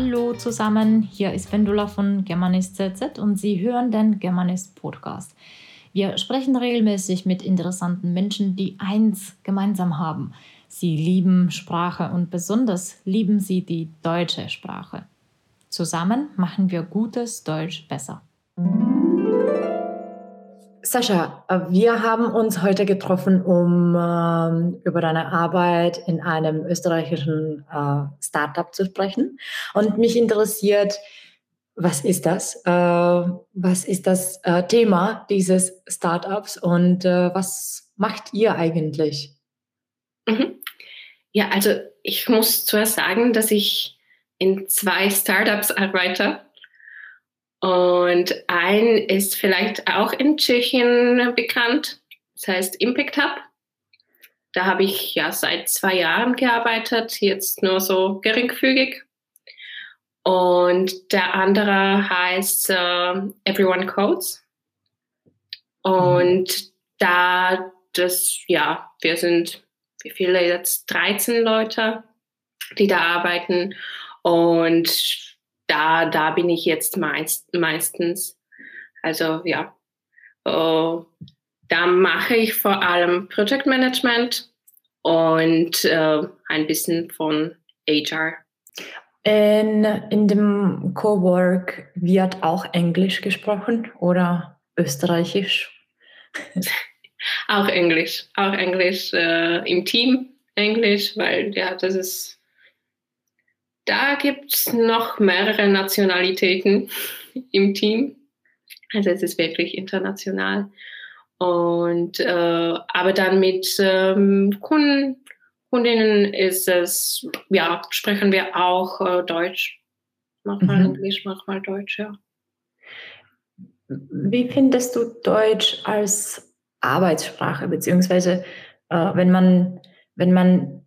Hallo zusammen, hier ist Vendula von Germanist ZZ und Sie hören den Germanist Podcast. Wir sprechen regelmäßig mit interessanten Menschen, die eins gemeinsam haben. Sie lieben Sprache und besonders lieben sie die deutsche Sprache. Zusammen machen wir gutes Deutsch besser. Sascha, wir haben uns heute getroffen, um äh, über deine Arbeit in einem österreichischen äh, Startup zu sprechen. Und mich interessiert, was ist das? Äh, was ist das äh, Thema dieses Startups und äh, was macht ihr eigentlich? Mhm. Ja, also ich muss zuerst sagen, dass ich in zwei Startups arbeite. Und ein ist vielleicht auch in Tschechien bekannt. Das heißt Impact Hub. Da habe ich ja seit zwei Jahren gearbeitet, jetzt nur so geringfügig. Und der andere heißt uh, Everyone Codes. Und da das, ja, wir sind, wie viele jetzt? 13 Leute, die da arbeiten. Und da, da bin ich jetzt meist, meistens. Also ja, uh, da mache ich vor allem Project Management und uh, ein bisschen von HR. In, in dem Cowork wird auch Englisch gesprochen oder Österreichisch? auch Englisch, auch Englisch äh, im Team Englisch, weil ja, das ist da gibt es noch mehrere Nationalitäten im Team. Also es ist wirklich international. Und äh, aber dann mit ähm, Kunden, Kundinnen ist es, ja, sprechen wir auch äh, Deutsch. Manchmal mhm. Englisch, manchmal Deutsch, ja. Wie findest du Deutsch als Arbeitssprache, beziehungsweise äh, wenn man, wenn man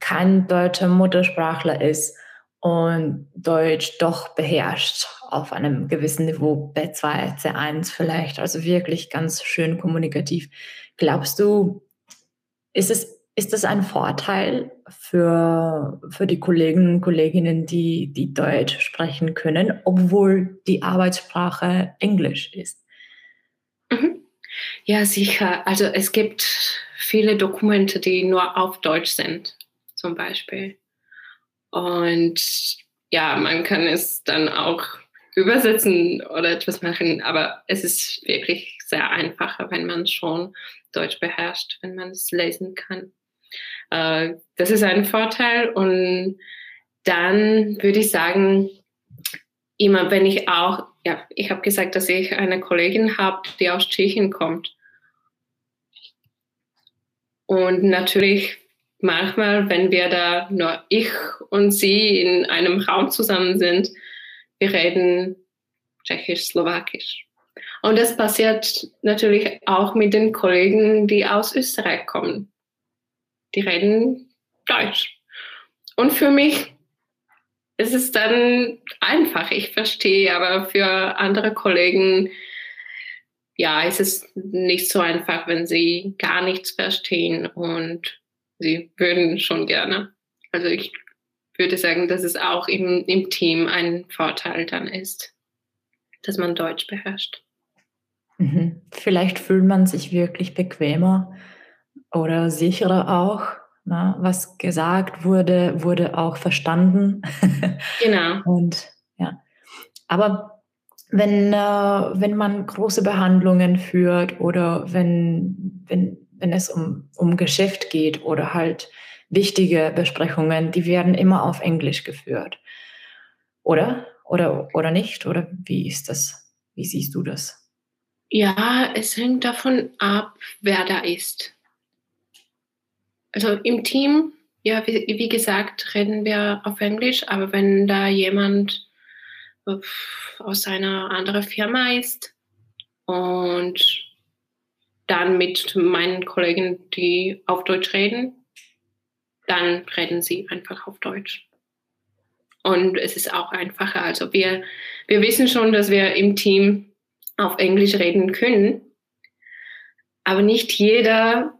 kein deutscher Muttersprachler ist, und Deutsch doch beherrscht auf einem gewissen Niveau, B2, C1 vielleicht, also wirklich ganz schön kommunikativ. Glaubst du, ist es ist das ein Vorteil für, für die Kollegen und Kolleginnen, die, die Deutsch sprechen können, obwohl die Arbeitssprache Englisch ist? Mhm. Ja, sicher. Also es gibt viele Dokumente, die nur auf Deutsch sind, zum Beispiel. Und ja, man kann es dann auch übersetzen oder etwas machen, aber es ist wirklich sehr einfacher, wenn man schon Deutsch beherrscht, wenn man es lesen kann. Äh, das ist ein Vorteil und dann würde ich sagen, immer wenn ich auch, ja, ich habe gesagt, dass ich eine Kollegin habe, die aus Tschechien kommt. Und natürlich manchmal, wenn wir da nur ich und sie in einem Raum zusammen sind, wir reden Tschechisch, Slowakisch. Und das passiert natürlich auch mit den Kollegen, die aus Österreich kommen. Die reden Deutsch. Und für mich ist es dann einfach, ich verstehe, aber für andere Kollegen, ja, ist es nicht so einfach, wenn sie gar nichts verstehen und sie würden schon gerne. Also ich würde sagen, dass es auch im, im Team ein Vorteil dann ist, dass man Deutsch beherrscht. Mhm. Vielleicht fühlt man sich wirklich bequemer oder sicherer auch. Na, was gesagt wurde, wurde auch verstanden. Genau. Und ja. Aber wenn, äh, wenn man große Behandlungen führt oder wenn, wenn wenn es um, um Geschäft geht oder halt wichtige Besprechungen, die werden immer auf Englisch geführt. Oder? Oder, oder nicht? Oder wie ist das? Wie siehst du das? Ja, es hängt davon ab, wer da ist. Also im Team, ja, wie, wie gesagt, reden wir auf Englisch, aber wenn da jemand aus einer anderen Firma ist und dann mit meinen Kollegen, die auf Deutsch reden, dann reden sie einfach auf Deutsch. Und es ist auch einfacher. Also wir, wir wissen schon, dass wir im Team auf Englisch reden können, aber nicht jeder,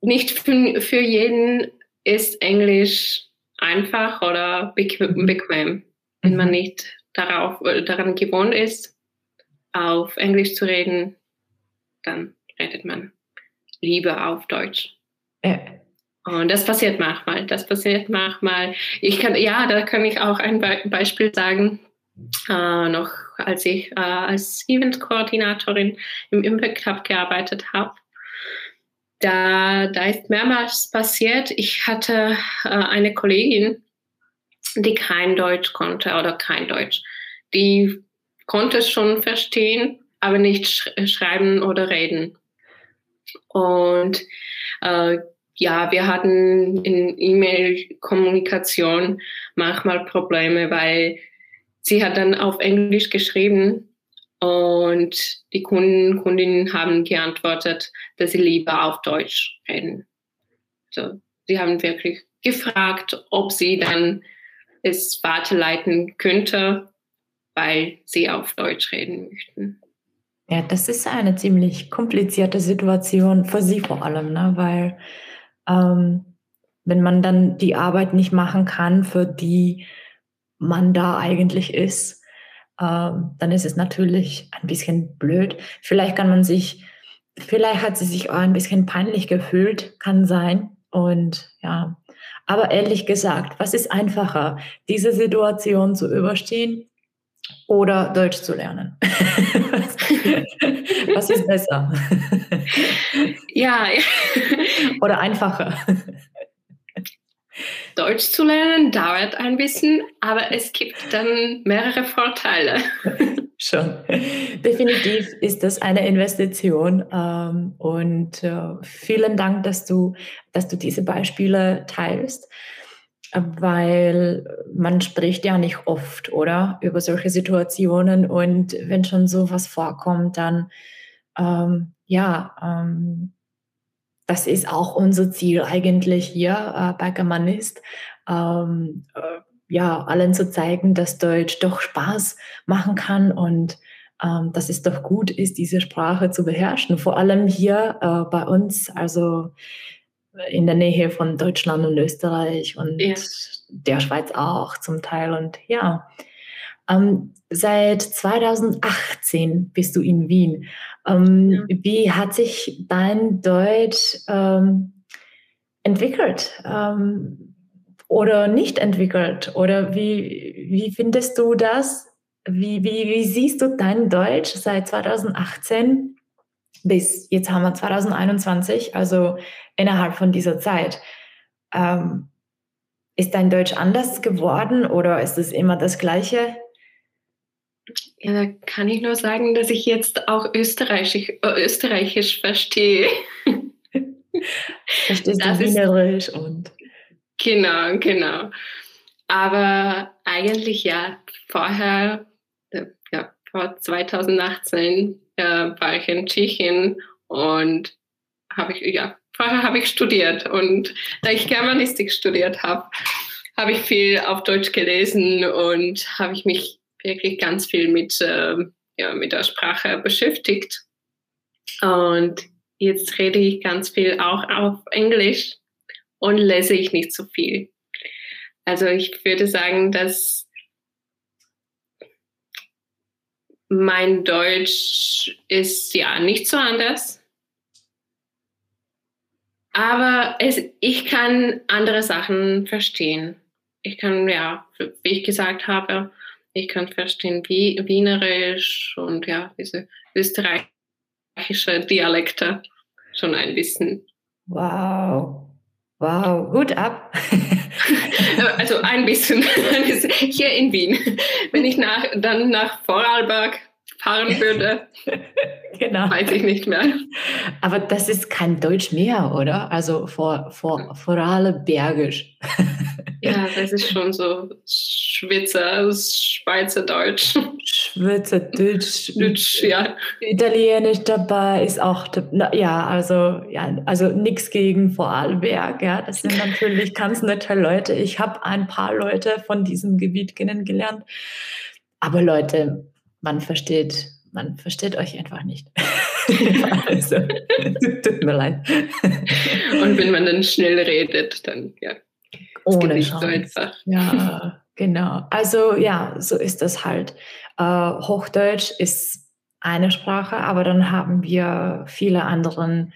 nicht für, für jeden ist Englisch einfach oder bequem. Wenn man mhm. nicht darauf, daran gewohnt ist, auf Englisch zu reden, dann redet man lieber auf Deutsch. Ja. Und das passiert manchmal. Das passiert manchmal. Ich kann, ja, da kann ich auch ein Be Beispiel sagen. Äh, noch als ich äh, als Event-Koordinatorin im Impact Hub gearbeitet habe, da, da ist mehrmals passiert. Ich hatte äh, eine Kollegin, die kein Deutsch konnte oder kein Deutsch. Die konnte es schon verstehen, aber nicht sch schreiben oder reden. Und äh, ja, wir hatten in E-Mail-Kommunikation manchmal Probleme, weil sie hat dann auf Englisch geschrieben und die Kunden, Kundinnen haben geantwortet, dass sie lieber auf Deutsch reden. So, sie haben wirklich gefragt, ob sie dann es weiterleiten könnte, weil sie auf Deutsch reden möchten. Ja, das ist eine ziemlich komplizierte Situation für Sie vor allem, ne? weil ähm, wenn man dann die Arbeit nicht machen kann, für die man da eigentlich ist, ähm, dann ist es natürlich ein bisschen blöd. Vielleicht kann man sich, vielleicht hat sie sich auch ein bisschen peinlich gefühlt, kann sein. Und ja, aber ehrlich gesagt, was ist einfacher, diese Situation zu überstehen oder Deutsch zu lernen? was ist besser? Ja. oder einfacher? Deutsch zu lernen dauert ein bisschen, aber es gibt dann mehrere Vorteile. Schon. Definitiv ist das eine Investition. Ähm, und äh, vielen Dank, dass du, dass du diese Beispiele teilst, weil man spricht ja nicht oft, oder? Über solche Situationen. Und wenn schon sowas vorkommt, dann ähm, ja, ähm, das ist auch unser Ziel eigentlich hier äh, bei Germanist, ähm, äh, ja, allen zu zeigen, dass Deutsch doch Spaß machen kann und ähm, dass es doch gut ist, diese Sprache zu beherrschen. Vor allem hier äh, bei uns, also in der Nähe von Deutschland und Österreich und ja. der Schweiz auch zum Teil. Und ja, ähm, seit 2018 bist du in Wien. Ähm, ja. Wie hat sich dein Deutsch ähm, entwickelt ähm, oder nicht entwickelt? Oder wie, wie findest du das? Wie, wie, wie siehst du dein Deutsch seit 2018 bis jetzt haben wir 2021, also innerhalb von dieser Zeit? Ähm, ist dein Deutsch anders geworden oder ist es immer das Gleiche? Ja, da kann ich nur sagen, dass ich jetzt auch Österreichisch, äh, Österreichisch verstehe. Verstehst du Wienerisch und. Genau, genau. Aber eigentlich ja, vorher, äh, ja, vor 2018 äh, war ich in Tschechien und habe ich, ja, vorher habe ich studiert und da ich Germanistik studiert habe, habe ich viel auf Deutsch gelesen und habe ich mich wirklich ganz viel mit, äh, ja, mit der Sprache beschäftigt. Und jetzt rede ich ganz viel auch auf Englisch und lese ich nicht so viel. Also ich würde sagen, dass mein Deutsch ist ja nicht so anders. Aber es, ich kann andere Sachen verstehen. Ich kann, ja, wie ich gesagt habe, ich kann verstehen wie, Wienerisch und ja, diese österreichische Dialekte schon ein bisschen. Wow. Wow, Hut ab. also ein bisschen hier in Wien. Wenn ich nach, dann nach Vorarlberg fahren würde, genau. weiß ich nicht mehr. Aber das ist kein Deutsch mehr, oder? Also vor, vor, Vorarlbergisch. ja, das ist schon so Schweizer, Schweizerdeutsch. Schweizerdeutsch. Deutsch, ja. Italienisch dabei ist auch, ja, also, ja, also nichts gegen Vorarlberg, ja. Das sind natürlich ganz nette Leute. Ich habe ein paar Leute von diesem Gebiet kennengelernt. Aber Leute, man versteht, man versteht euch einfach nicht. also, tut mir leid. Und wenn man dann schnell redet, dann ja. Ohne Chance. So einfach. Ja, genau. Also ja, so ist das halt. Äh, Hochdeutsch ist eine Sprache, aber dann haben wir viele anderen,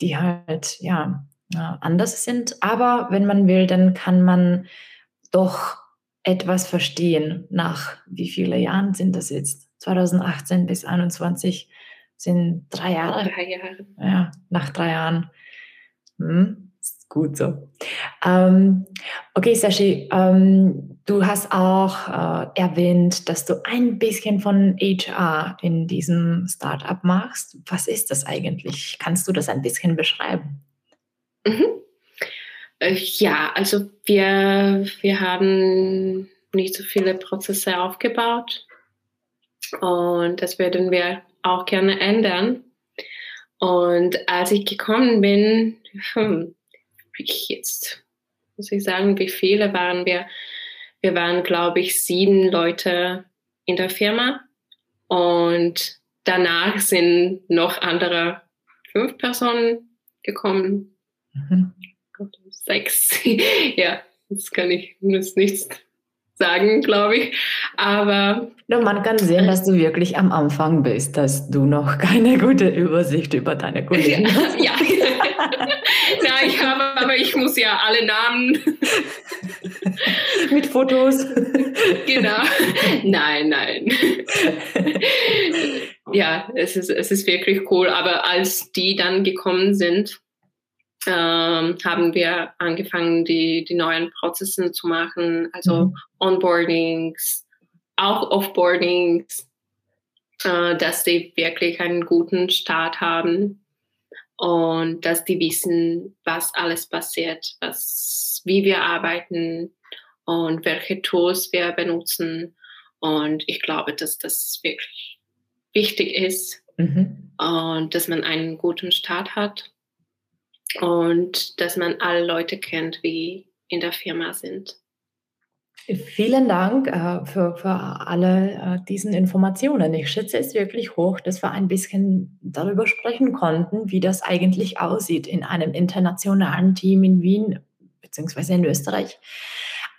die halt ja anders sind. Aber wenn man will, dann kann man doch etwas verstehen. Nach wie viele Jahren sind das jetzt? 2018 bis 2021 sind drei Jahre. Drei Jahre. Ja, nach drei Jahren. Hm, gut so. Ähm, okay, Sashi, ähm, du hast auch äh, erwähnt, dass du ein bisschen von HR in diesem Startup machst. Was ist das eigentlich? Kannst du das ein bisschen beschreiben? Mhm. Äh, ja, also wir, wir haben nicht so viele Prozesse aufgebaut und das würden wir auch gerne ändern. Und als ich gekommen bin, hm, ich jetzt muss ich sagen, wie viele waren wir? Wir waren, glaube ich, sieben Leute in der Firma und danach sind noch andere fünf Personen gekommen. Mhm. Sechs. ja, das kann ich das nichts sagen, glaube ich. Aber. Ja, man kann sehen, dass du wirklich am Anfang bist, dass du noch keine gute Übersicht über deine Kollegen hast. ja. ja, ich habe, aber ich muss ja alle Namen. Mit Fotos. genau. Nein, nein. ja, es ist, es ist wirklich cool. Aber als die dann gekommen sind, ähm, haben wir angefangen, die, die neuen Prozesse zu machen, also mhm. Onboardings, auch Offboardings, äh, dass die wirklich einen guten Start haben und dass die wissen, was alles passiert, was, wie wir arbeiten und welche Tools wir benutzen. Und ich glaube, dass das wirklich wichtig ist mhm. und dass man einen guten Start hat und dass man alle Leute kennt, wie in der Firma sind. Vielen Dank äh, für, für alle äh, diesen Informationen. Ich schätze es wirklich hoch, dass wir ein bisschen darüber sprechen konnten, wie das eigentlich aussieht in einem internationalen Team in Wien bzw. in Österreich.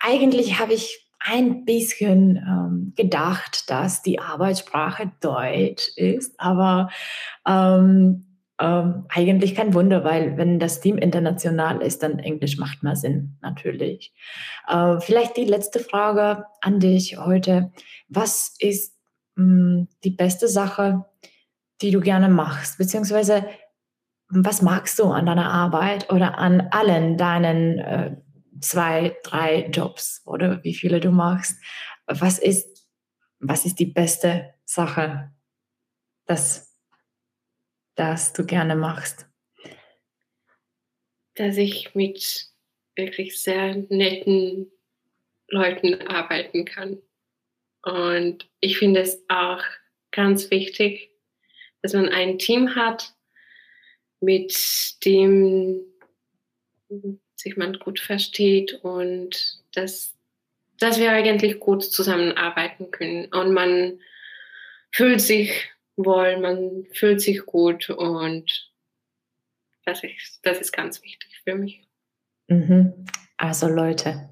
Eigentlich habe ich ein bisschen ähm, gedacht, dass die Arbeitssprache Deutsch ist, aber ähm, ähm, eigentlich kein Wunder, weil wenn das Team international ist, dann Englisch macht mehr Sinn, natürlich. Äh, vielleicht die letzte Frage an dich heute. Was ist mh, hm, die beste Sache, die du gerne machst? Beziehungsweise, was magst du an deiner Arbeit oder an allen deinen äh, zwei, drei Jobs oder wie viele du machst? Was ist, was ist die beste Sache, das das du gerne machst? Dass ich mit wirklich sehr netten Leuten arbeiten kann. Und ich finde es auch ganz wichtig, dass man ein Team hat, mit dem sich man gut versteht und dass, dass wir eigentlich gut zusammenarbeiten können. Und man fühlt sich wohl, man fühlt sich gut und das ist, das ist ganz wichtig für mich. Mhm. Also Leute,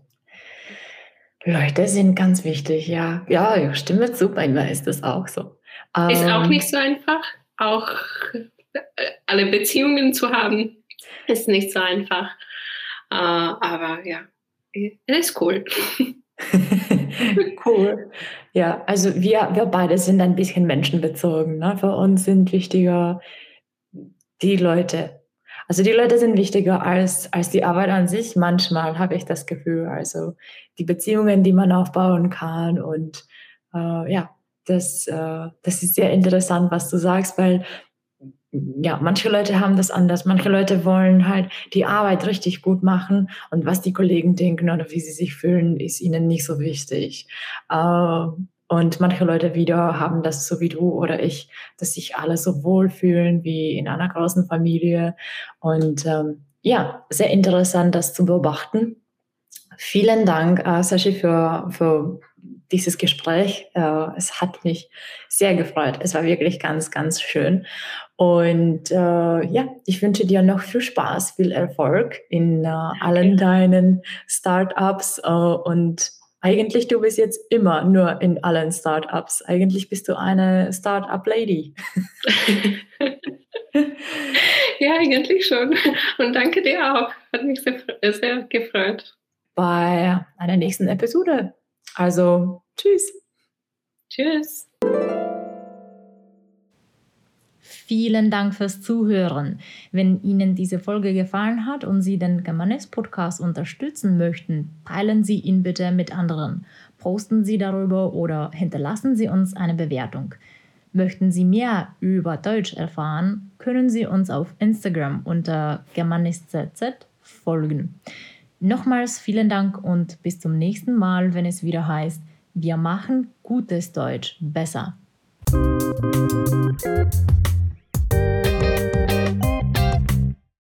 Leute sind ganz wichtig, ja. Ja, ich stimme zu, manchmal ist das auch so. Ist ähm, auch nicht so einfach, auch äh, alle Beziehungen zu haben, ist nicht so einfach. Äh, aber ja, es ist cool. cool. Ja, also wir, wir beide sind ein bisschen menschenbezogen. Ne? Für uns sind wichtiger die Leute. Also die Leute sind wichtiger als, als die Arbeit an sich. Manchmal habe ich das Gefühl. Also die Beziehungen, die man aufbauen kann. Und äh, ja, das, äh, das ist sehr interessant, was du sagst, weil ja, manche Leute haben das anders. Manche Leute wollen halt die Arbeit richtig gut machen und was die Kollegen denken oder wie sie sich fühlen, ist ihnen nicht so wichtig. Äh, und manche Leute wieder haben das so wie du oder ich, dass sich alle so wohlfühlen wie in einer großen Familie. Und ähm, ja, sehr interessant, das zu beobachten. Vielen Dank, äh, Sashi, für, für dieses Gespräch. Äh, es hat mich sehr gefreut. Es war wirklich ganz, ganz schön. Und äh, ja, ich wünsche dir noch viel Spaß, viel Erfolg in äh, allen deinen Startups äh, und eigentlich du bist jetzt immer nur in allen Startups. Eigentlich bist du eine Startup-Lady. ja, eigentlich schon. Und danke dir auch. Hat mich sehr, sehr gefreut. Bei einer nächsten Episode. Also, tschüss. Tschüss. Vielen Dank fürs Zuhören. Wenn Ihnen diese Folge gefallen hat und Sie den Germanes Podcast unterstützen möchten, teilen Sie ihn bitte mit anderen. Posten Sie darüber oder hinterlassen Sie uns eine Bewertung. Möchten Sie mehr über Deutsch erfahren, können Sie uns auf Instagram unter germaniszz folgen. Nochmals vielen Dank und bis zum nächsten Mal, wenn es wieder heißt, wir machen gutes Deutsch besser.